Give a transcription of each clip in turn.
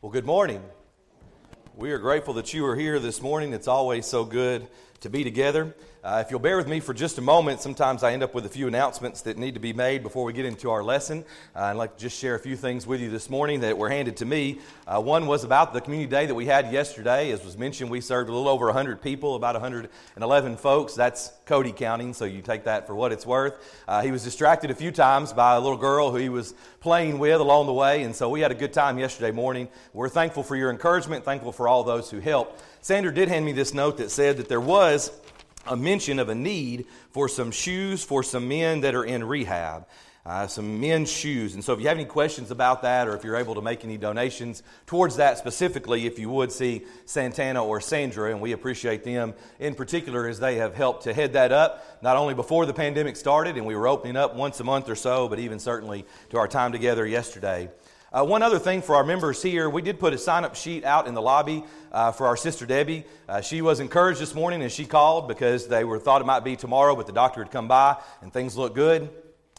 Well, good morning. We are grateful that you are here this morning. It's always so good to be together. Uh, if you'll bear with me for just a moment, sometimes I end up with a few announcements that need to be made before we get into our lesson. Uh, I'd like to just share a few things with you this morning that were handed to me. Uh, one was about the community day that we had yesterday. As was mentioned, we served a little over 100 people, about 111 folks. That's Cody counting, so you take that for what it's worth. Uh, he was distracted a few times by a little girl who he was playing with along the way, and so we had a good time yesterday morning. We're thankful for your encouragement, thankful for all those who helped. Sandra did hand me this note that said that there was a mention of a need for some shoes for some men that are in rehab. Uh, some men's shoes. And so, if you have any questions about that, or if you're able to make any donations towards that specifically, if you would see Santana or Sandra, and we appreciate them in particular as they have helped to head that up, not only before the pandemic started and we were opening up once a month or so, but even certainly to our time together yesterday. Uh, one other thing for our members here, we did put a sign up sheet out in the lobby uh, for our sister Debbie. Uh, she was encouraged this morning and she called because they were thought it might be tomorrow, but the doctor had come by and things looked good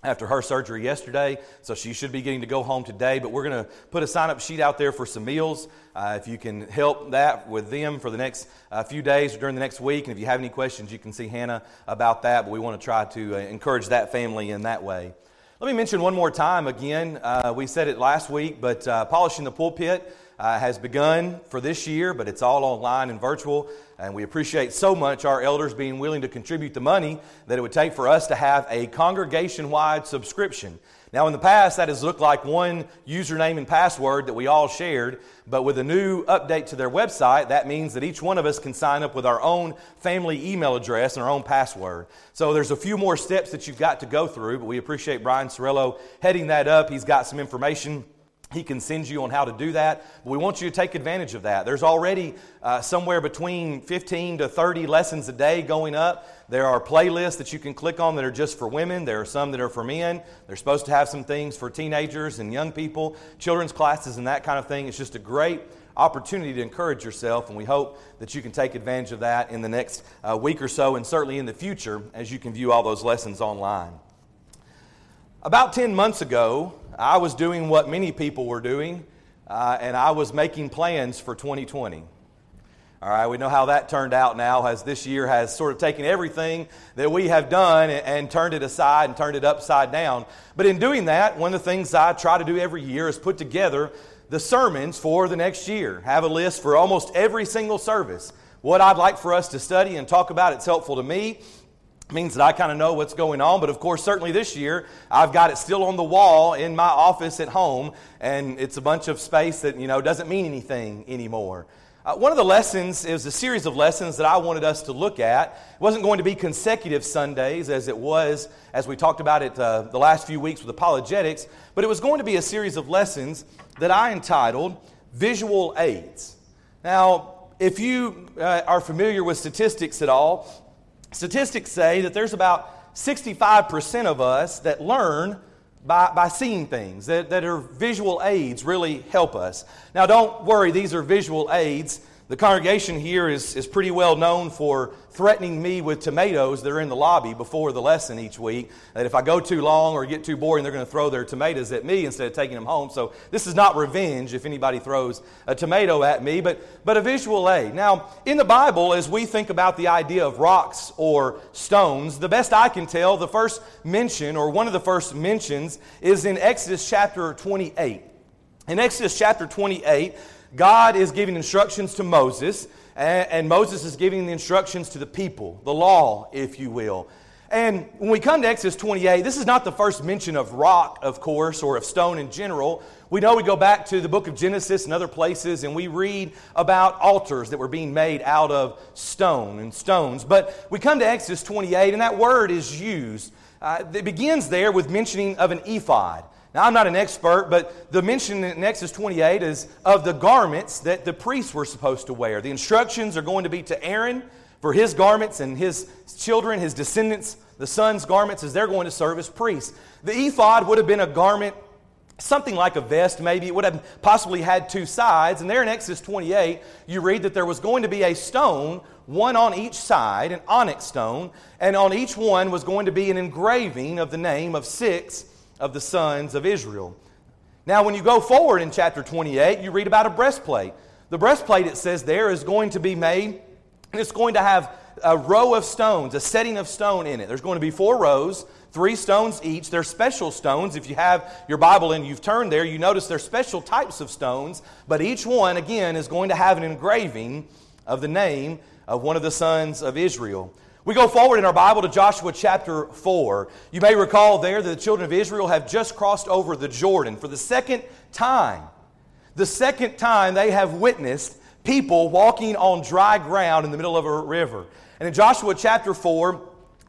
after her surgery yesterday, so she should be getting to go home today. But we're going to put a sign up sheet out there for some meals. Uh, if you can help that with them for the next uh, few days or during the next week, and if you have any questions, you can see Hannah about that. But we want to try to uh, encourage that family in that way. Let me mention one more time again. Uh, we said it last week, but uh, Polishing the Pulpit uh, has begun for this year, but it's all online and virtual. And we appreciate so much our elders being willing to contribute the money that it would take for us to have a congregation wide subscription. Now, in the past, that has looked like one username and password that we all shared, but with a new update to their website, that means that each one of us can sign up with our own family email address and our own password. So there's a few more steps that you've got to go through, but we appreciate Brian Sorello heading that up. He's got some information he can send you on how to do that. But we want you to take advantage of that. There's already uh, somewhere between 15 to 30 lessons a day going up. There are playlists that you can click on that are just for women. There are some that are for men. They're supposed to have some things for teenagers and young people, children's classes, and that kind of thing. It's just a great opportunity to encourage yourself, and we hope that you can take advantage of that in the next uh, week or so, and certainly in the future as you can view all those lessons online. About 10 months ago, I was doing what many people were doing, uh, and I was making plans for 2020. All right, we know how that turned out now, as this year has sort of taken everything that we have done and, and, turned it aside and turned it upside down. But in doing that, one of the things I try to do every year is put together the sermons for the next year. Have a list for almost every single service. What I'd like for us to study and talk about, it's helpful to me means that I kind of know what's going on. But of course, certainly this year, I've got it still on the wall in my office at home, and it's a bunch of space that, you know, doesn't mean anything anymore. Uh, one of the lessons is a series of lessons that I wanted us to look at. It wasn't going to be consecutive Sundays as it was, as we talked about it uh, the last few weeks with apologetics, but it was going to be a series of lessons that I entitled Visual Aids. Now, if you uh, are familiar with statistics at all, Statistics say that there's about 65% of us that learn by, by seeing things, that, that are visual aids really help us. Now, don't worry, these are visual aids. The congregation here is, is pretty well known for threatening me with tomatoes that are in the lobby before the lesson each week. That if I go too long or get too boring, they're going to throw their tomatoes at me instead of taking them home. So this is not revenge if anybody throws a tomato at me, but, but a visual aid. Now, in the Bible, as we think about the idea of rocks or stones, the best I can tell, the first mention or one of the first mentions is in Exodus chapter 28. In Exodus chapter 28, God is giving instructions to Moses, and Moses is giving the instructions to the people, the law, if you will. And when we come to Exodus 28, this is not the first mention of rock, of course, or of stone in general. We know we go back to the book of Genesis and other places, and we read about altars that were being made out of stone and stones. But we come to Exodus 28, and that word is used. Uh, it begins there with mentioning of an ephod. Now, I'm not an expert, but the mention in Exodus 28 is of the garments that the priests were supposed to wear. The instructions are going to be to Aaron for his garments and his children, his descendants, the sons' garments, as they're going to serve as priests. The ephod would have been a garment, something like a vest, maybe. It would have possibly had two sides. And there in Exodus 28, you read that there was going to be a stone, one on each side, an onyx stone, and on each one was going to be an engraving of the name of six of the sons of Israel. Now, when you go forward in chapter 28, you read about a breastplate. The breastplate, it says there, is going to be made, and it's going to have a row of stones, a setting of stone in it. There's going to be four rows, three stones each. They're special stones. If you have your Bible and you've turned there, you notice they're special types of stones, but each one, again, is going to have an engraving of the name of one of the sons of Israel. We go forward in our Bible to Joshua chapter 4. You may recall there that the children of Israel have just crossed over the Jordan for the second time. The second time they have witnessed people walking on dry ground in the middle of a river. And in Joshua chapter 4,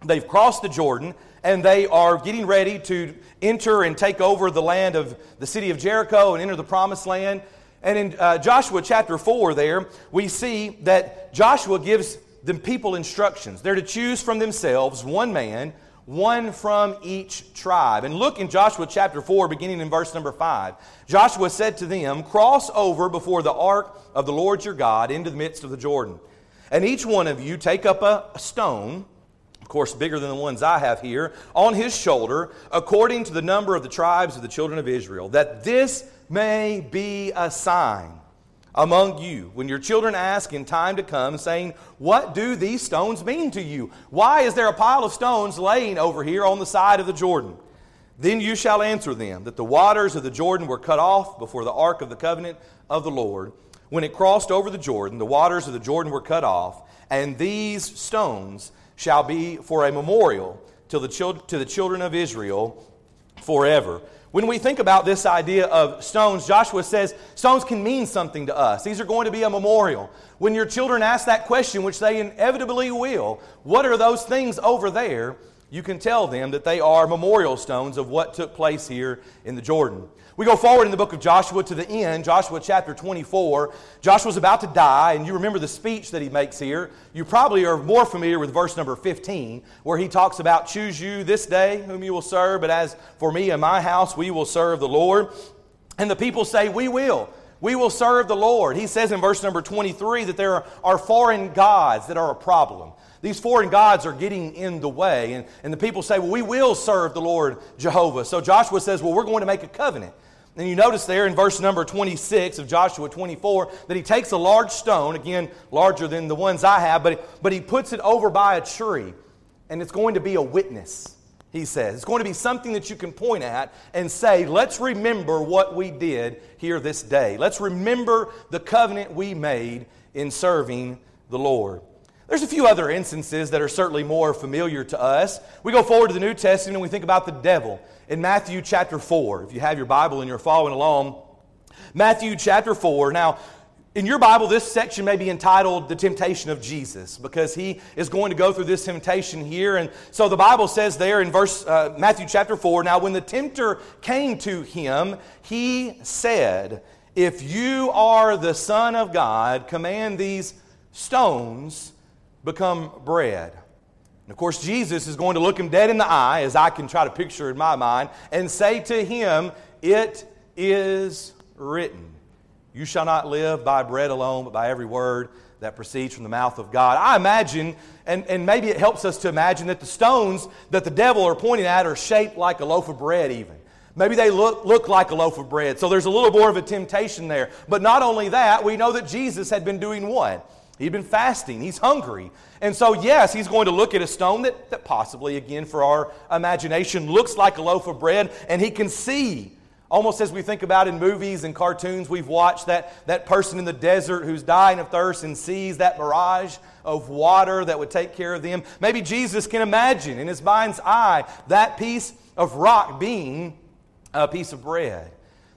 they've crossed the Jordan and they are getting ready to enter and take over the land of the city of Jericho and enter the promised land. And in uh, Joshua chapter 4, there, we see that Joshua gives the people instructions. They're to choose from themselves one man, one from each tribe. And look in Joshua chapter 4, beginning in verse number 5. Joshua said to them, Cross over before the ark of the Lord your God into the midst of the Jordan. And each one of you take up a stone, of course, bigger than the ones I have here, on his shoulder, according to the number of the tribes of the children of Israel, that this may be a sign among you when your children ask in time to come, saying, What do these stones mean to you? Why is there a pile of stones laying over here on the side of the Jordan? Then you shall answer them that the waters of the Jordan were cut off before the ark of the covenant of the Lord when it crossed over the Jordan, the waters of the Jordan were cut off, and these stones shall be for a memorial to the, chil- to the children of Israel forever. When we think about this idea of stones, Joshua says stones can mean something to us. These are going to be a memorial. When your children ask that question, which they inevitably will, what are those things over there? You can tell them that they are memorial stones of what took place here in the Jordan. We go forward in the book of Joshua to the end, Joshua chapter 24. Joshua's about to die, and you remember the speech that he makes here. You probably are more familiar with verse number 15, where he talks about, Choose you this day whom you will serve, but as for me and my house, we will serve the Lord. And the people say, We will. We will serve the Lord. He says in verse number 23 that there are foreign gods that are a problem. These foreign gods are getting in the way. And, and the people say, Well, we will serve the Lord Jehovah. So Joshua says, Well, we're going to make a covenant. And you notice there in verse number 26 of Joshua 24 that he takes a large stone, again, larger than the ones I have, but, but he puts it over by a tree. And it's going to be a witness, he says. It's going to be something that you can point at and say, let's remember what we did here this day. Let's remember the covenant we made in serving the Lord. There's a few other instances that are certainly more familiar to us. We go forward to the New Testament and we think about the devil in Matthew chapter 4. If you have your Bible and you're following along, Matthew chapter 4. Now, in your Bible, this section may be entitled The Temptation of Jesus because he is going to go through this temptation here. And so the Bible says there in verse uh, Matthew chapter 4 Now, when the tempter came to him, he said, If you are the Son of God, command these stones become bread. And of course, Jesus is going to look him dead in the eye, as I can try to picture in my mind, and say to him, It is written, You shall not live by bread alone, but by every word that proceeds from the mouth of God. I imagine, and, and maybe it helps us to imagine that the stones that the devil are pointing at are shaped like a loaf of bread, even. Maybe they look, look like a loaf of bread. So there's a little more of a temptation there. But not only that, we know that Jesus had been doing what? He'd been fasting. He's hungry. And so, yes, he's going to look at a stone that, that possibly, again, for our imagination, looks like a loaf of bread, and he can see. Almost as we think about in movies and cartoons we've watched, that, that person in the desert who's dying of thirst and sees that mirage of water that would take care of them. Maybe Jesus can imagine in his mind's eye that piece of rock being a piece of bread.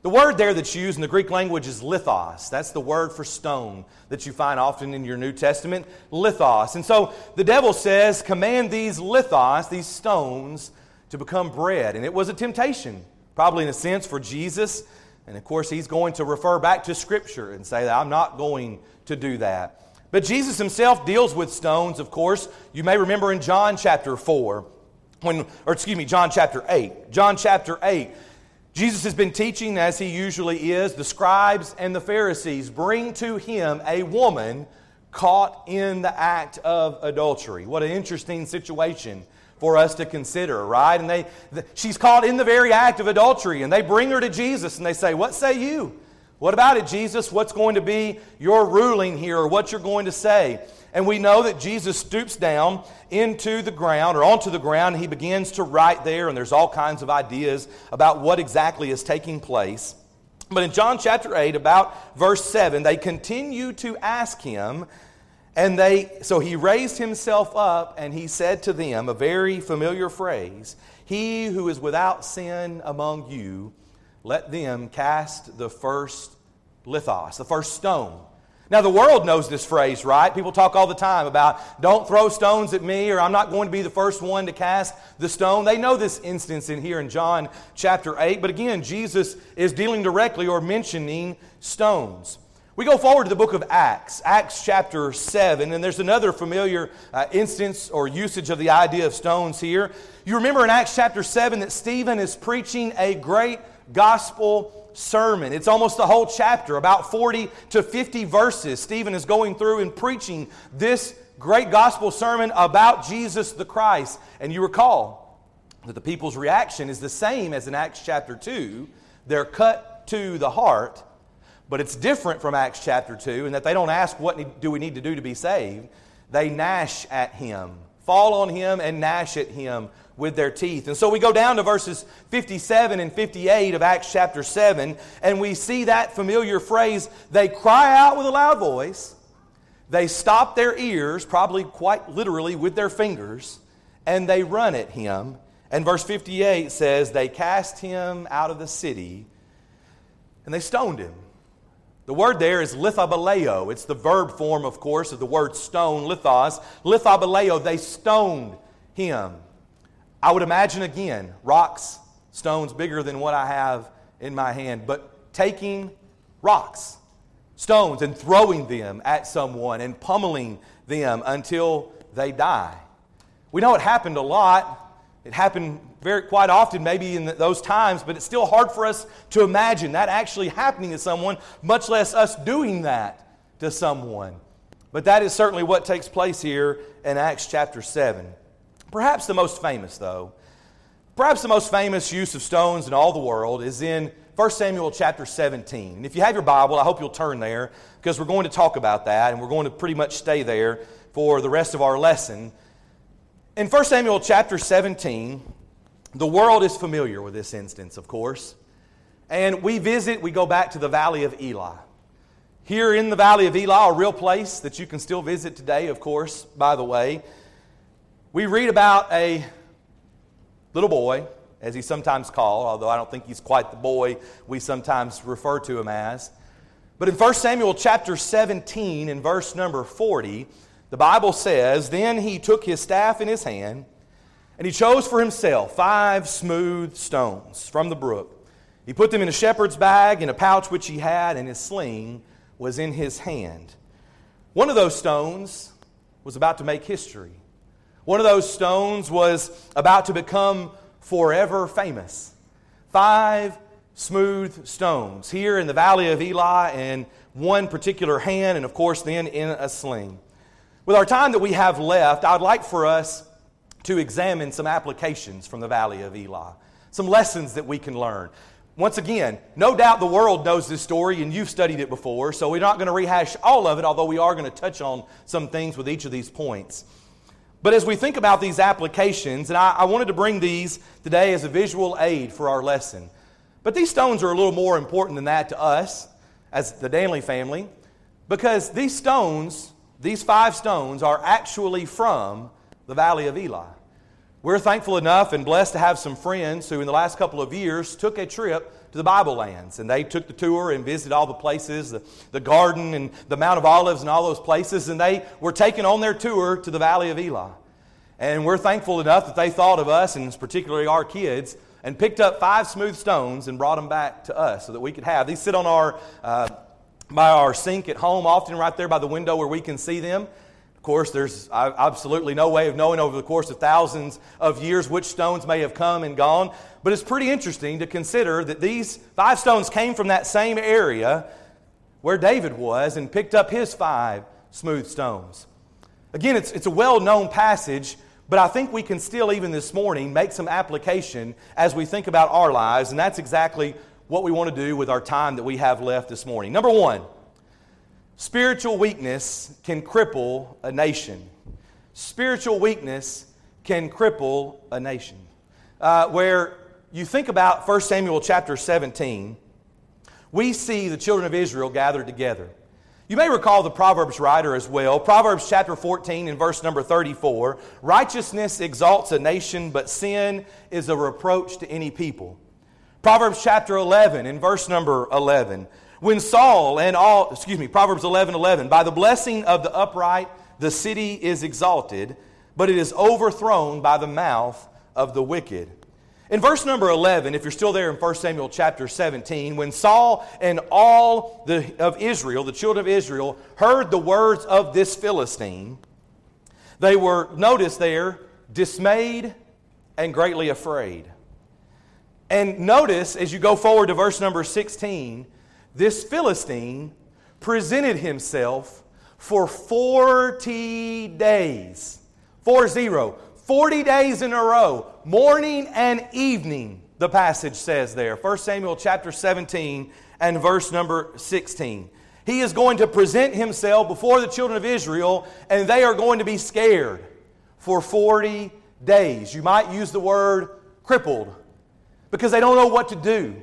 The word there that's used in the Greek language is lithos. That's the word for stone that you find often in your New Testament. Lithos. And so the devil says, Command these lithos, these stones, to become bread. And it was a temptation, probably in a sense, for Jesus. And of course, he's going to refer back to Scripture and say that I'm not going to do that. But Jesus himself deals with stones, of course. You may remember in John chapter 4, when, or excuse me, John chapter 8. John chapter 8 Jesus has been teaching, as he usually is. The scribes and the Pharisees bring to him a woman caught in the act of adultery. What an interesting situation for us to consider, right? And they, the, she's caught in the very act of adultery, and they bring her to Jesus and they say, What say you? What about it, Jesus? What's going to be your ruling here, or what you're going to say? And we know that Jesus stoops down into the ground or onto the ground. He begins to write there, and there's all kinds of ideas about what exactly is taking place. But in John chapter 8, about verse 7, they continue to ask him, and they so he raised himself up and he said to them a very familiar phrase, He who is without sin among you, let them cast the first lithos, the first stone. Now, the world knows this phrase, right? People talk all the time about don't throw stones at me or I'm not going to be the first one to cast the stone. They know this instance in here in John chapter 8, but again, Jesus is dealing directly or mentioning stones. We go forward to the book of Acts, Acts chapter 7, and there's another familiar uh, instance or usage of the idea of stones here. You remember in Acts chapter 7 that Stephen is preaching a great gospel sermon. It's almost the whole chapter, about 40 to 50 verses. Stephen is going through and preaching this great gospel sermon about Jesus the Christ. And you recall that the people's reaction is the same as in Acts chapter 2. They're cut to the heart, but it's different from Acts chapter 2 in that they don't ask, What do we need to do to be saved? They gnash at him, fall on him, and gnash at him with their teeth. And so we go down to verses 57 and 58 of Acts chapter 7, and we see that familiar phrase they cry out with a loud voice, they stop their ears, probably quite literally with their fingers, and they run at him. And verse 58 says, They cast him out of the city and they stoned him. The word there is lithobaleo. It's the verb form, of course, of the word stone, lithos. Lithobaleo, they stoned him. I would imagine again rocks, stones bigger than what I have in my hand, but taking rocks, stones, and throwing them at someone and pummeling them until they die. We know it happened a lot. It happened very quite often, maybe in those times, but it's still hard for us to imagine that actually happening to someone, much less us doing that to someone. But that is certainly what takes place here in Acts chapter 7. Perhaps the most famous, though, perhaps the most famous use of stones in all the world is in 1 Samuel chapter 17. And if you have your Bible, I hope you'll turn there because we're going to talk about that and we're going to pretty much stay there for the rest of our lesson. In 1 Samuel chapter 17, the world is familiar with this instance, of course. And we visit, we go back to the Valley of Elah. Here in the Valley of Elah, a real place that you can still visit today, of course, by the way we read about a little boy, as he's sometimes called, although I don't think he's quite the boy we sometimes refer to him as. But in 1 Samuel chapter 17, in verse number 40, the Bible says, Then he took his staff in his hand, and he chose for himself five smooth stones from the brook. He put them in a shepherd's bag in a pouch which he had, and his sling was in his hand. One of those stones was about to make history. One of those stones was about to become forever famous. Five smooth stones here in the valley of Elah in one particular hand, and of course, then in a sling. With our time that we have left, I'd like for us to examine some applications from the valley of Elah, some lessons that we can learn. Once again, no doubt the world knows this story and you've studied it before, so we're not going to rehash all of it, although we are going to touch on some things with each of these points. But as we think about these applications, and I, I, wanted to bring these today as a visual aid for our lesson. But these stones are a little more important than that to us as the Danley family, because these stones, these five stones, are actually from the Valley of Elah. We're thankful enough and blessed to have some friends who, in the last couple of years, took a trip to the Bible lands. And they took the tour and visited all the places, the, the garden and the Mount of Olives and all those places. And they were taken on their tour to the Valley of Elah. And we're thankful enough that they thought of us, and particularly our kids, and picked up five smooth stones and brought them back to us so that we could have. These sit on our, uh, by our sink at home, often right there by the window where we can see them. Of course, there's absolutely no way of knowing over the course of thousands of years which stones may have come and gone. But it's pretty interesting to consider that these five stones came from that same area where David was and picked up his five smooth stones. Again, it's, it's a well known passage, But I think we can still, even this morning, make some application as we think about our lives, and that's exactly what we want to do with our time that we have left this morning. Number one, spiritual weakness can cripple a nation. Spiritual weakness can cripple a nation. Uh, where you think about 1 Samuel chapter 17, we see the children of Israel gathered together. You may recall the Proverbs writer as well. Proverbs chapter 14 and verse number 34 Righteousness exalts a nation, but sin is a reproach to any people. Proverbs chapter 11 and verse number 11. When Saul and all, excuse me, Proverbs 11 11, by the blessing of the upright, the city is exalted, but it is overthrown by the mouth of the wicked. In verse number 11, if you're still there in 1 Samuel chapter 17, when Saul and all the, of Israel, the children of Israel, heard the words of this Philistine, they were, notice there, dismayed and greatly afraid. And notice as you go forward to verse number 16, this Philistine presented himself for 40 days. 4 0. 40 days in a row, morning and evening, the passage says there. 1 Samuel chapter 17 and verse number 16. He is going to present himself before the children of Israel, and they are going to be scared for 40 days. You might use the word crippled because they don't know what to do.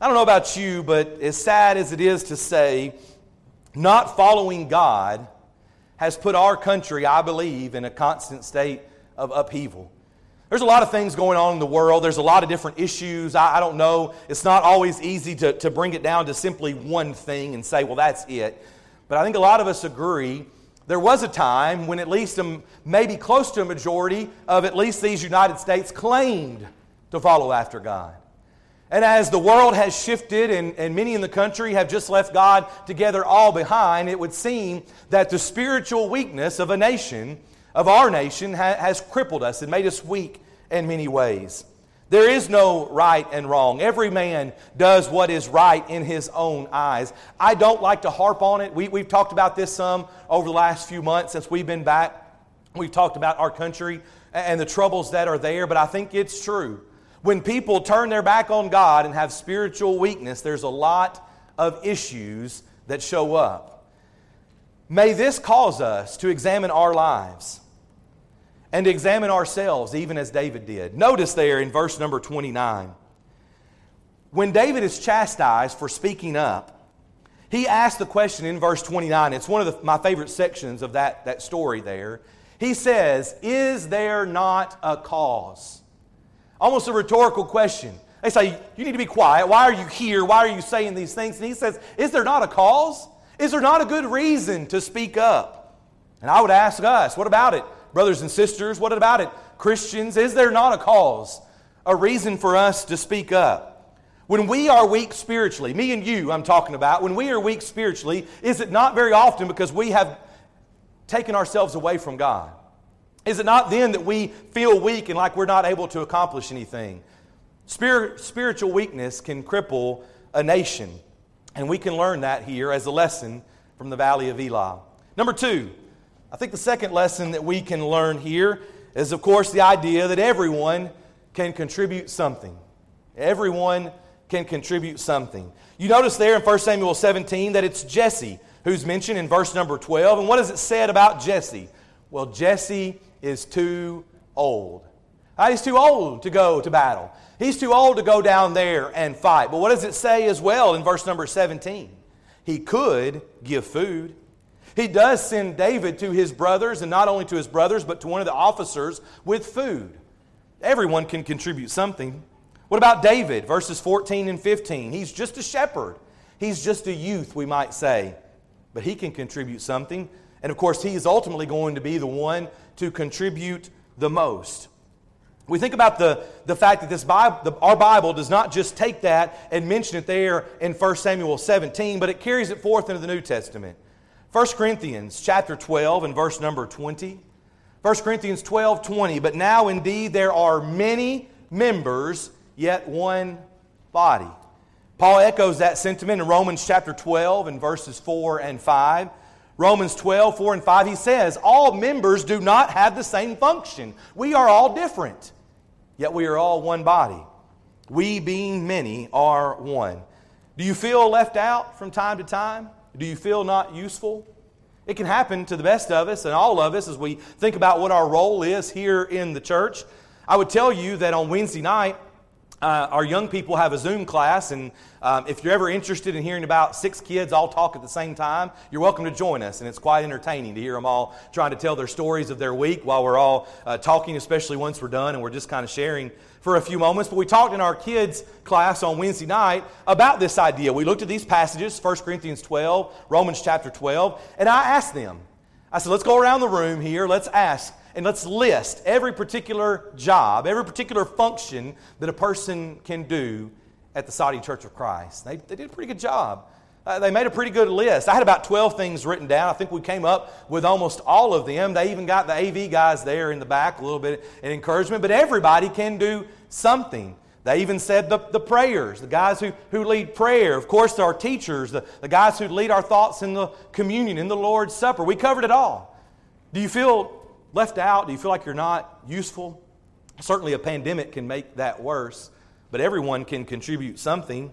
I don't know about you, but as sad as it is to say, not following God has put our country, I believe, in a constant state of upheaval. There's a lot of things going on in the world. There's a lot of different issues. I, I, don't know. It's not always easy to, to bring it down to simply one thing and say, well, that's it. But I think a lot of us agree there was a time when at least a, maybe close to a majority of at least these United States claimed to follow after God. And as the world has shifted and, and many in the country have just left God together all behind, it would seem that the spiritual weakness of a nation of our nation ha- has crippled us and made us weak in many ways. There is no right and wrong. Every man does what is right in his own eyes. I don't like to harp on it. We, we've talked about this some over the last few months since we've been back. We've talked about our country and the troubles that are there, but I think it's true. When people turn their back on God and have spiritual weakness, there's a lot of issues that show up. May this cause us to examine our lives and examine ourselves, even as David did. Notice there in verse number 29, when David is chastised for speaking up, he asks the question in verse 29. It's one of the, my favorite sections of that, that story there. He says, Is there not a cause? Almost a rhetorical question. They say, You need to be quiet. Why are you here? Why are you saying these things? And he says, Is there not a cause? Is there not a good reason to speak up? And I would ask us, What about it? Brothers and sisters, what about it? Christians, is there not a cause, a reason for us to speak up? When we are weak spiritually, me and you, I'm talking about, when we are weak spiritually, is it not very often because we have taken ourselves away from God? Is it not then that we feel weak and like we're not able to accomplish anything? Spirit, spiritual weakness can cripple a nation, and we can learn that here as a lesson from the Valley of Elah. Number two, I think the second lesson that we can learn here is, of course, the idea that everyone can contribute something. Everyone can contribute something. You notice there in 1 Samuel 17 that it's Jesse who's mentioned in verse number 12. And what is it said about Jesse? Well, Jesse is too old. Ah, he's too old to go to battle. He's too old to go down there and fight. But what does it say as well in verse number 17? He could give food. He does send David to his brothers, and not only to his brothers, but to one of the officers with food. Everyone can contribute something. What about David? Verses 14 and 15. He's just a shepherd, he's just a youth, we might say. But he can contribute something. And of course, he is ultimately going to be the one to contribute the most. We think about the, the fact that this Bible, the, our Bible does not just take that and mention it there in 1 Samuel 17, but it carries it forth into the New Testament. 1 Corinthians chapter 12 and verse number 20. 1 Corinthians 12, 20. But now indeed there are many members, yet one body. Paul echoes that sentiment in Romans chapter 12 and verses 4 and 5. Romans 12, 4 and 5, he says, All members do not have the same function. We are all different, yet we are all one body. We, being many, are one. Do you feel left out from time to time? Do you feel not useful? It can happen to the best of us and all of us as we think about what our role is here in the church. I would tell you that on Wednesday night, uh, our young people have a Zoom class, and um, if you're ever interested in hearing about six kids all talk at the same time, you're welcome to join us. And it's quite entertaining to hear them all trying to tell their stories of their week while we're all uh, talking, especially once we're done and we're just kind of sharing for a few moments. But we talked in our kids' class on Wednesday night about this idea. We looked at these passages 1 Corinthians 12, Romans chapter 12, and I asked them, I said, let's go around the room here, let's ask and let's list every particular job, every particular function that a person can do at the Soddy Church of Christ. They, they did a pretty good job. Uh, they made a pretty good list. I had about 12 things written down. I think we came up with almost all of them. They even got the AV guys there in the back, a little bit of encouragement, but everybody can do something. They even said the, the prayers, the guys who, who lead prayer. Of course, our teachers, the, the guys who lead our thoughts in the communion, in the Lord's Supper. We covered it all. Do you feel left out? Do you feel like you're not useful? Certainly, a pandemic can make that worse, but everyone can contribute something.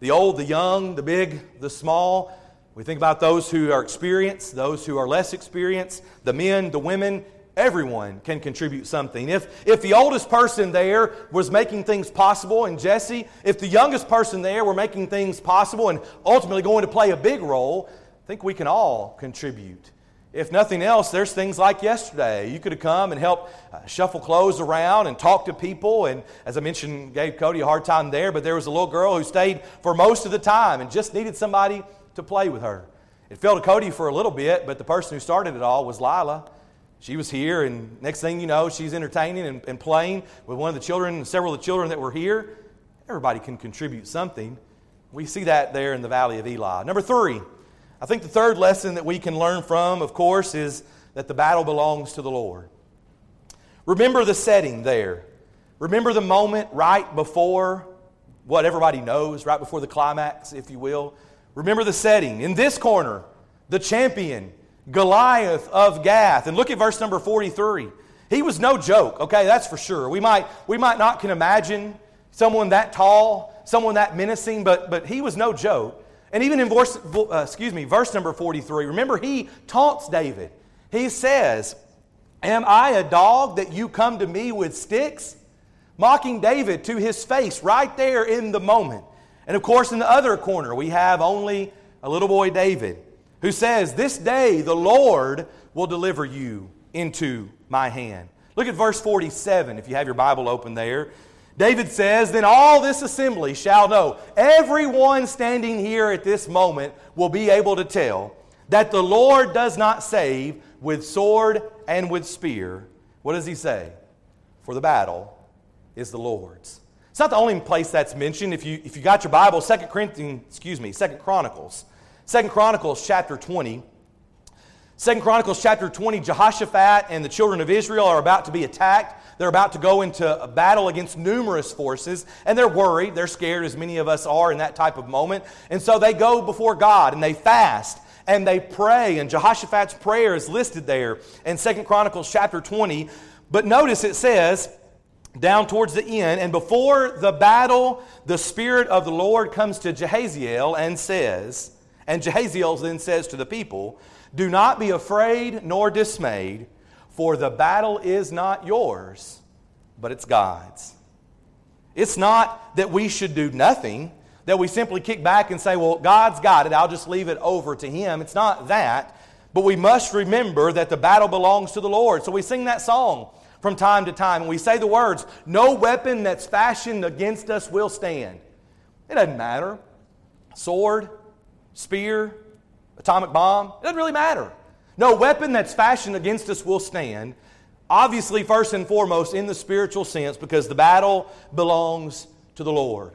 The old, the young, the big, the small. We think about those who are experienced, those who are less experienced, the men, the women. Everyone can contribute something. If, if the oldest person there was making things possible, and Jesse, if the youngest person there were making things possible and ultimately going to play a big role, I think we can all contribute. If nothing else, there's things like yesterday. You could have come and helped uh, shuffle clothes around and talk to people. And as I mentioned, gave Cody a hard time there, but there was a little girl who stayed for most of the time and just needed somebody to play with her. It fell to Cody for a little bit, but the person who started it all was Lila. She was here, and next thing you know, she's entertaining and, and playing with one of the children, and several of the children that were here. Everybody can contribute something. We see that there in the Valley of Elah. Number three, I think the third lesson that we can learn from, of course, is that the battle belongs to the Lord. Remember the setting there. Remember the moment right before what everybody knows, right before the climax, if you will. Remember the setting. In this corner, the champion, Goliath of Gath. And look at verse number 43. He was no joke, okay, that's for sure. We might, we might not can imagine someone that tall, someone that menacing, but, but he was no joke. And even in verse, uh, excuse me, verse number 43, remember he taunts David. He says, Am I a dog that you come to me with sticks? Mocking David to his face right there in the moment. And of course, in the other corner, we have only a little boy David who says, This day the Lord will deliver you into my hand. Look at verse 47 if you have your Bible open there. David says, Then all this assembly shall know, everyone standing here at this moment will be able to tell that the Lord does not save with sword and with spear. What does he say? For the battle is the Lord's. It's not the only place that's mentioned. If you, if you got your Bible, Second Corinthians, excuse me, Second Chronicles. Second Chronicles chapter 20. Second Chronicles chapter 20, Jehoshaphat and the children of Israel are about to be attacked. They're about to go into a battle against numerous forces, and they're worried. They're scared, as many of us are in that type of moment. And so they go before God and they fast and they pray. And Jehoshaphat's prayer is listed there in Second Chronicles chapter 20. But notice it says, down towards the end, and before the battle, the Spirit of the Lord comes to Jehaziel and says, and Jehaziel then says to the people, Do not be afraid nor dismayed. For the battle is not yours, but it's God's. It's not that we should do nothing, that we simply kick back and say, well, God's got it, I'll just leave it over to Him. It's not that. But we must remember that the battle belongs to the Lord. So we sing that song from time to time, and we say the words, No weapon that's fashioned against us will stand. It doesn't matter. Sword, spear, atomic bomb, it doesn't really matter. No weapon that's fashioned against us will stand. Obviously, first and foremost, in the spiritual sense, because the battle belongs to the Lord.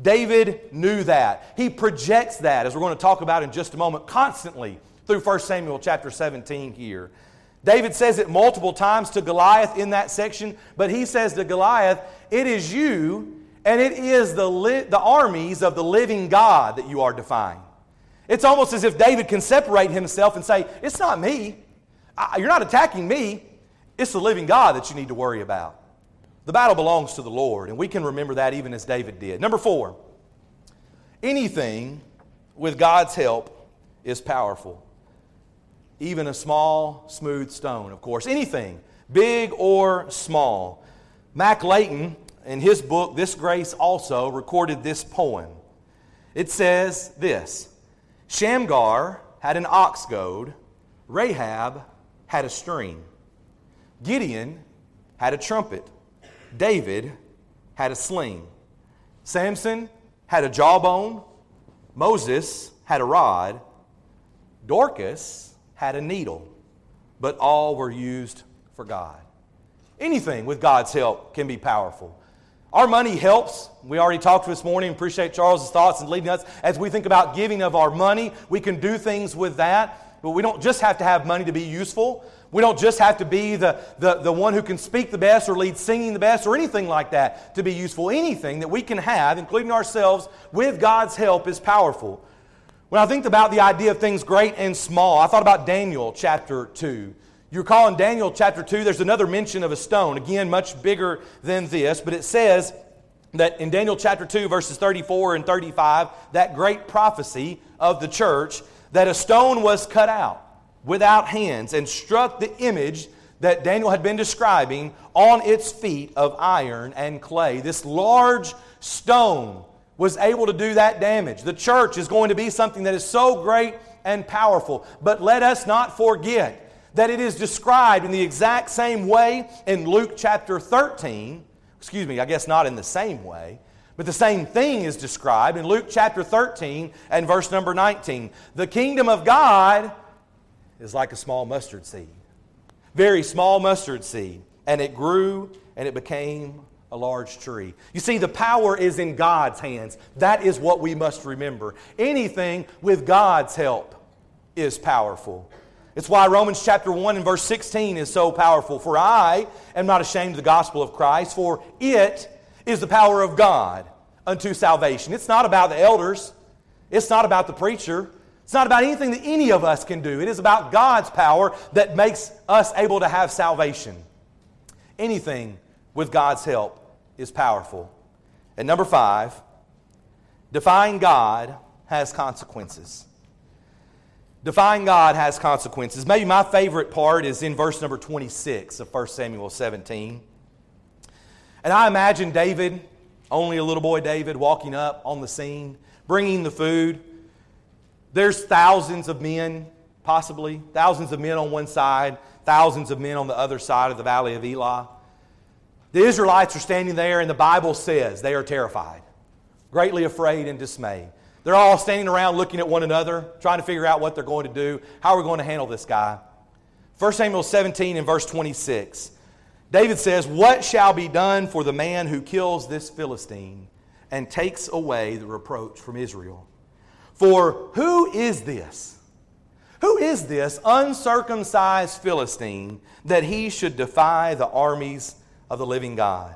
David knew that. He projects that, as we're going to talk about in just a moment, constantly through 1 Samuel chapter 17 here. David says it multiple times to Goliath in that section, but he says to Goliath, It is you and it is the, li- the armies of the living God that you are defying. It's almost as if David can separate himself and say, It's not me. I, you're not attacking me. It's the living God that you need to worry about. The battle belongs to the Lord, and we can remember that even as David did. Number four, anything with God's help is powerful. Even a small, smooth stone, of course. Anything, big or small. Mac Layton, in his book, This Grace Also, recorded this poem. It says this Shamgar had an ox goad, Rahab had a string, Gideon had a trumpet. David had a sling. Samson had a jawbone. Moses had a rod. Dorcas had a needle. But all were used for God. Anything with God's help can be powerful. Our money helps. We already talked this morning. Appreciate Charles's thoughts and leading us. As we think about giving of our money, we can do things with that. But we don't just have to have money to be useful. We don't just have to be the, the, the one who can speak the best or lead singing the best or anything like that to be useful. Anything that we can have, including ourselves, with God's help is powerful. When I think about the idea of things great and small, I thought about Daniel chapter 2. You recall in Daniel chapter 2, there's another mention of a stone, again, much bigger than this, but it says that in Daniel chapter 2, verses 34 and 35, that great prophecy of the church, that a stone was cut out without hands and struck the image that Daniel had been describing on its feet of iron and clay. This large stone was able to do that damage. The church is going to be something that is so great and powerful. But let us not forget that it is described in the exact same way in Luke chapter 13. Excuse me, I guess not in the same way. But the same thing is described in Luke chapter 13 and verse number 19. The kingdom of God is like a small mustard seed. Very small mustard seed. And it grew and it became a large tree. You see, the power is in God's hands. That is what we must remember. Anything with God's help is powerful. It's why Romans chapter 1 and verse 16 is so powerful. For I am not ashamed of the gospel of Christ, for it is the power of God unto salvation. It's not about the elders, it's not about the preacher, it's not about anything that any of us can do. It is about God's power that makes us able to have salvation. Anything with God's help is powerful. And number five, defying God has consequences. Defying God has consequences. Maybe my favorite part is in verse number 26 of 1 Samuel 17. And I imagine David, only a little boy David, walking up on the scene, bringing the food. There's thousands of men, possibly, thousands of men on one side, thousands of men on the other side of the valley of Elah. The Israelites are standing there, and the Bible says they are terrified, greatly afraid and dismayed. They're all standing around looking at one another, trying to figure out what they're going to do. How are we going to handle this guy? 1 Samuel 17 and verse 26. David says, What shall be done for the man who kills this Philistine and takes away the reproach from Israel? For who is this? Who is this uncircumcised Philistine that he should defy the armies of the living God?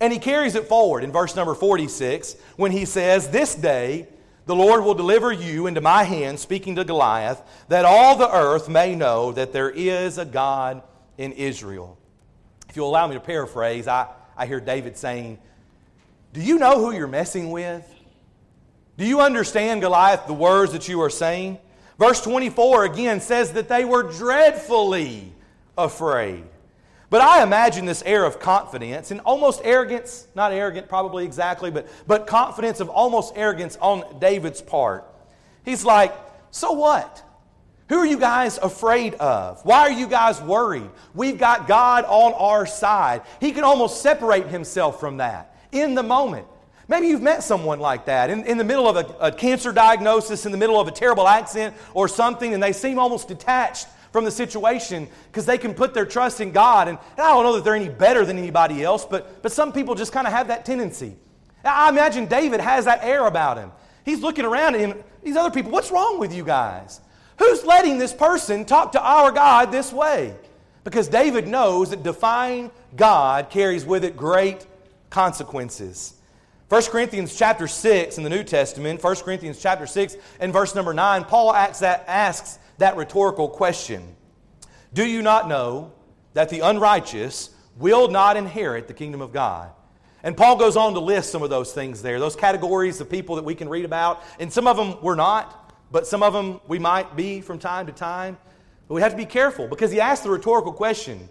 And he carries it forward in verse number 46 when he says, This day the Lord will deliver you into my hand, speaking to Goliath, that all the earth may know that there is a God in Israel. If you'll allow me to paraphrase, I, I hear David saying, Do you know who you're messing with? Do you understand, Goliath, the words that you are saying? Verse 24 again says that they were dreadfully afraid. But I imagine this air of confidence and almost arrogance, not arrogant probably exactly, but, but confidence of almost arrogance on David's part. He's like, So what? Who are you guys afraid of? Why are you guys worried? We've got God on our side. He can almost separate himself from that in the moment. Maybe you've met someone like that in, in the middle of a, a cancer diagnosis, in the middle of a terrible accident or something, and they seem almost detached from the situation because they can put their trust in God. And, and, I don't know that they're any better than anybody else, but, but some people just kind of have that tendency. I imagine David has that air about him. He's looking around at him, these other people, what's wrong with you guys? Who's letting this person talk to our God this way? Because David knows that defying God carries with it great consequences. 1 Corinthians chapter 6 in the New Testament, 1 Corinthians chapter 6 and verse number 9, Paul asks that, asks that rhetorical question Do you not know that the unrighteous will not inherit the kingdom of God? And Paul goes on to list some of those things there, those categories of people that we can read about. And some of them we're not, but some of them we might be from time to time. But we have to be careful because he asks the rhetorical question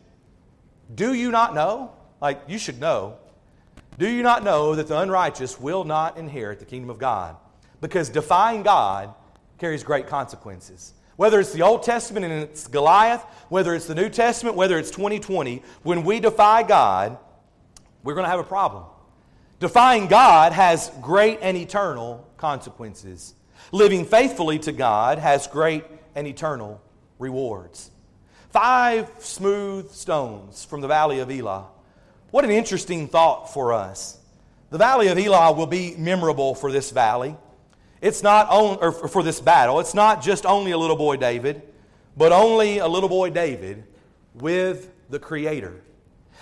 Do you not know? Like, you should know. Do you not know that the unrighteous will not inherit the kingdom of God? Because defying God carries great consequences. Whether it's the Old Testament and it's Goliath, whether it's the New Testament, whether it's 2020, when we defy God, we're going to have a problem. Defying God has great and eternal consequences. Living faithfully to God has great and eternal rewards. Five smooth stones from the valley of Elah. What an interesting thought for us. The valley of Elah will be memorable for this valley. It's not on, or for this battle. It's not just only a little boy David, but only a little boy David with the Creator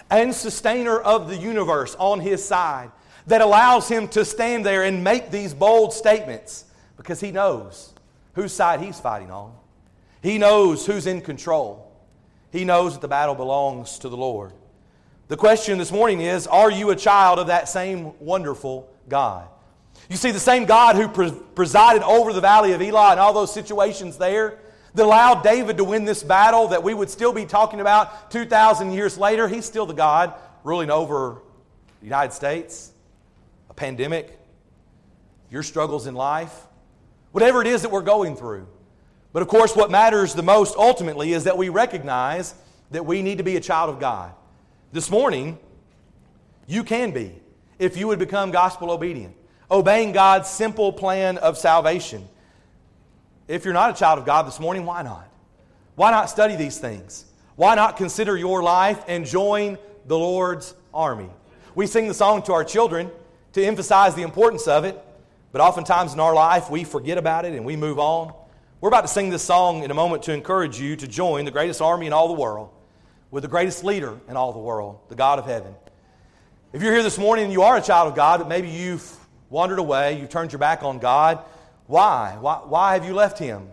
and sustainer of the universe on his side that allows him to stand there and make these bold statements because he knows whose side he's fighting on. He knows who's in control. He knows that the battle belongs to the Lord. The question this morning is Are you a child of that same wonderful God? You see, the same God who pre- presided over the valley of Elah and all those situations there that allowed David to win this battle that we would still be talking about 2,000 years later, he's still the God ruling over the United States, a pandemic, your struggles in life, whatever it is that we're going through. But of course, what matters the most ultimately is that we recognize that we need to be a child of God. This morning, you can be if you would become gospel obedient, obeying God's simple plan of salvation. If you're not a child of God this morning, why not? Why not study these things? Why not consider your life and join the Lord's army? We sing the song to our children to emphasize the importance of it, but oftentimes in our life we forget about it and we move on. We're about to sing this song in a moment to encourage you to join the greatest army in all the world with the greatest leader in all the world, the God of heaven. If you're here this morning and you are a child of God, but maybe you've wandered away, you've turned your back on God, why? Why, why have you left him?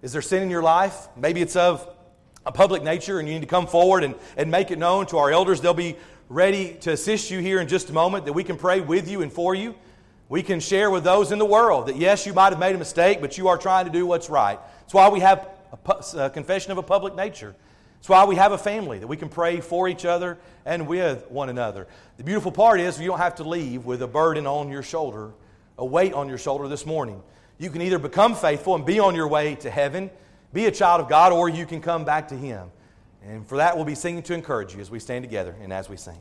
Is there sin in your life? Maybe it's of a public nature and you need to come forward and, and make it known to our elders. They'll be ready to assist you here in just a moment, that we can pray with you and for you. We can share with those in the world that yes, you might have made a mistake, but you are trying to do what's right. That's why we have a, a uh, confession of a public nature. That's why we have a family, that we can pray for each other and with one another. The beautiful part is you don't have to leave with a burden on your shoulder, a weight on your shoulder this morning. You can either become faithful and be on your way to heaven, be a child of God, or you can come back to Him. And for that, we'll be singing to encourage you as we stand together and as we sing.